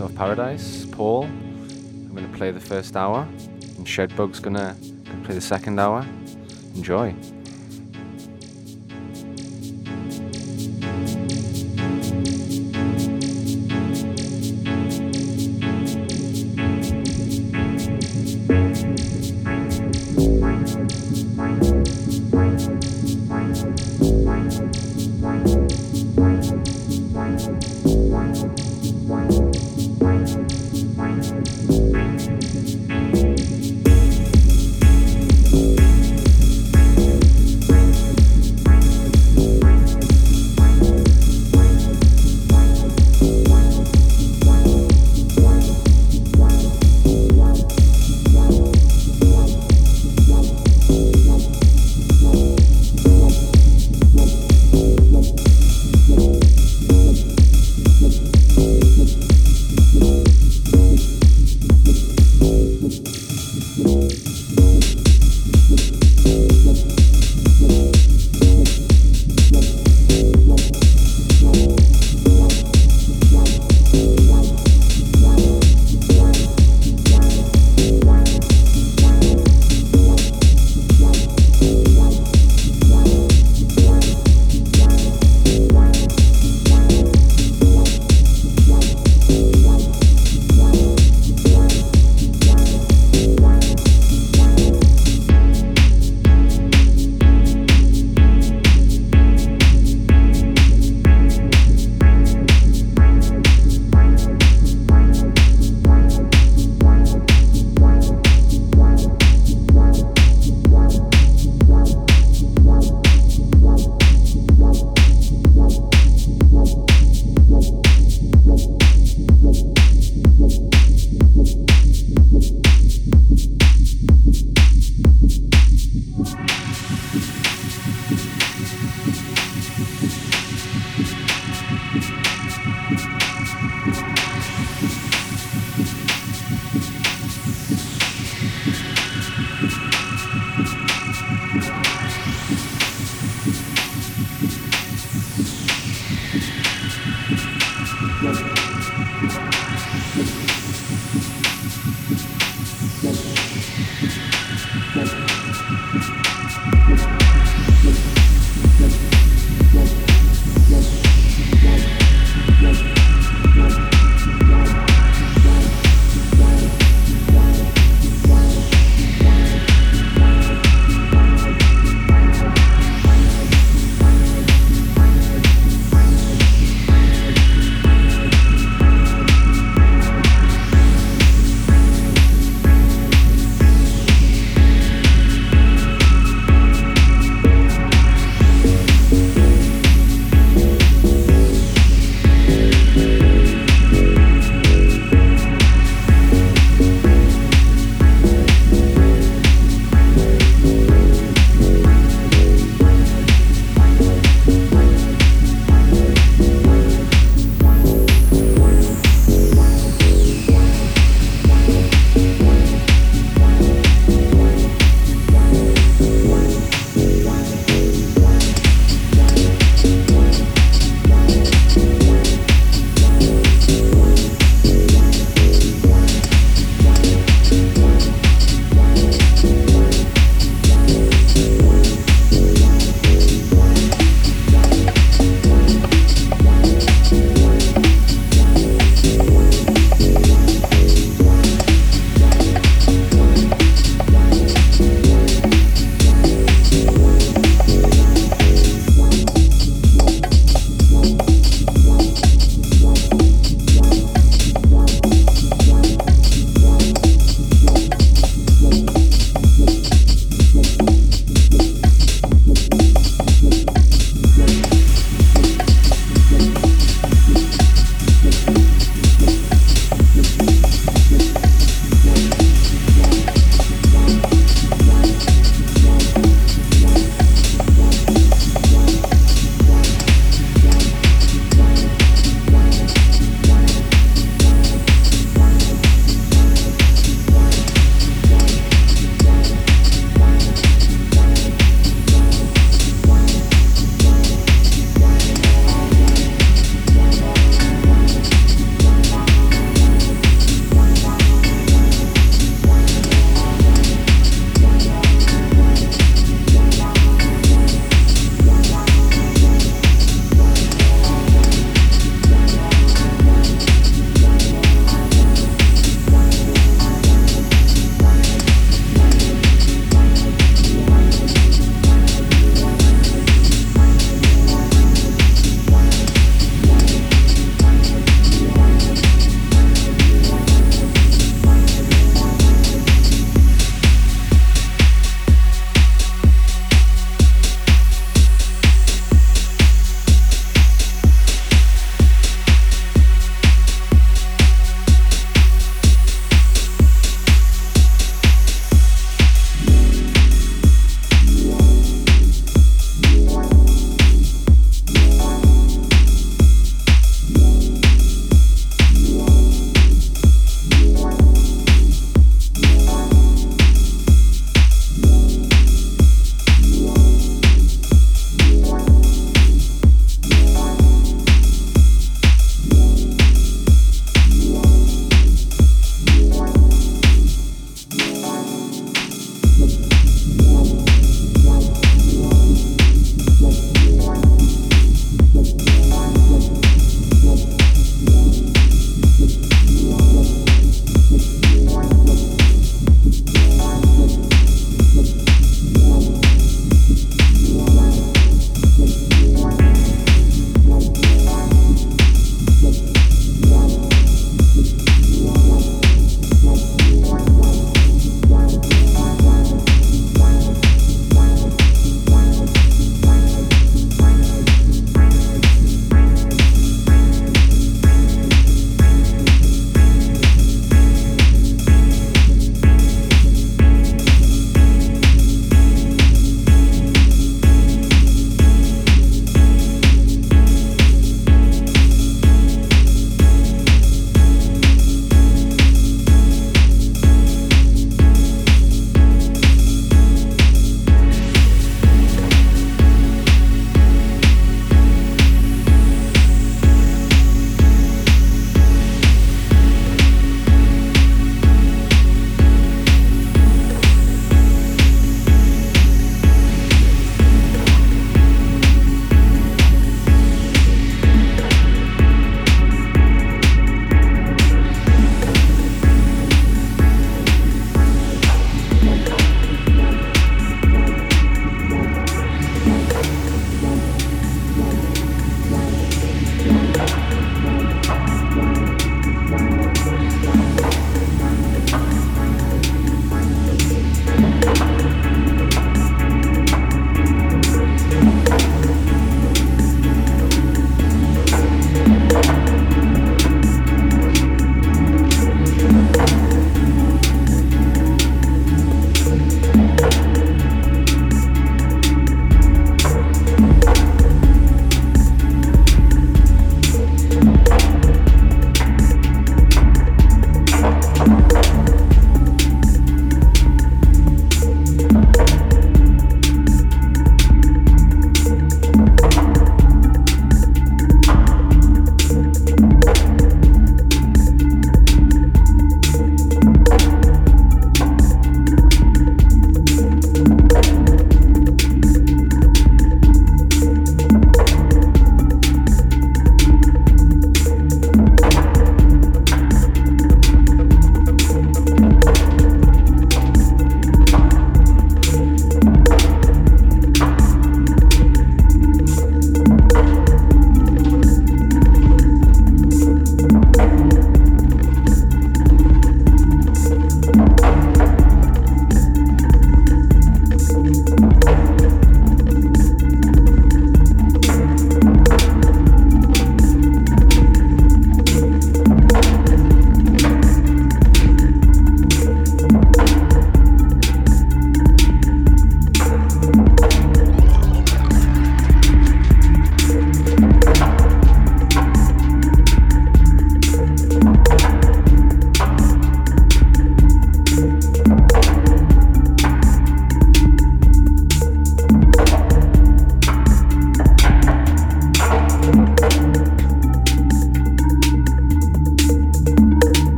Of Paradise, Paul. I'm going to play the first hour, and Shedbug's going to play the second hour. Enjoy.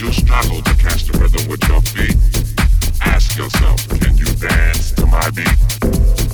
you struggle to catch the rhythm with your feet, ask yourself, can you dance to my beat?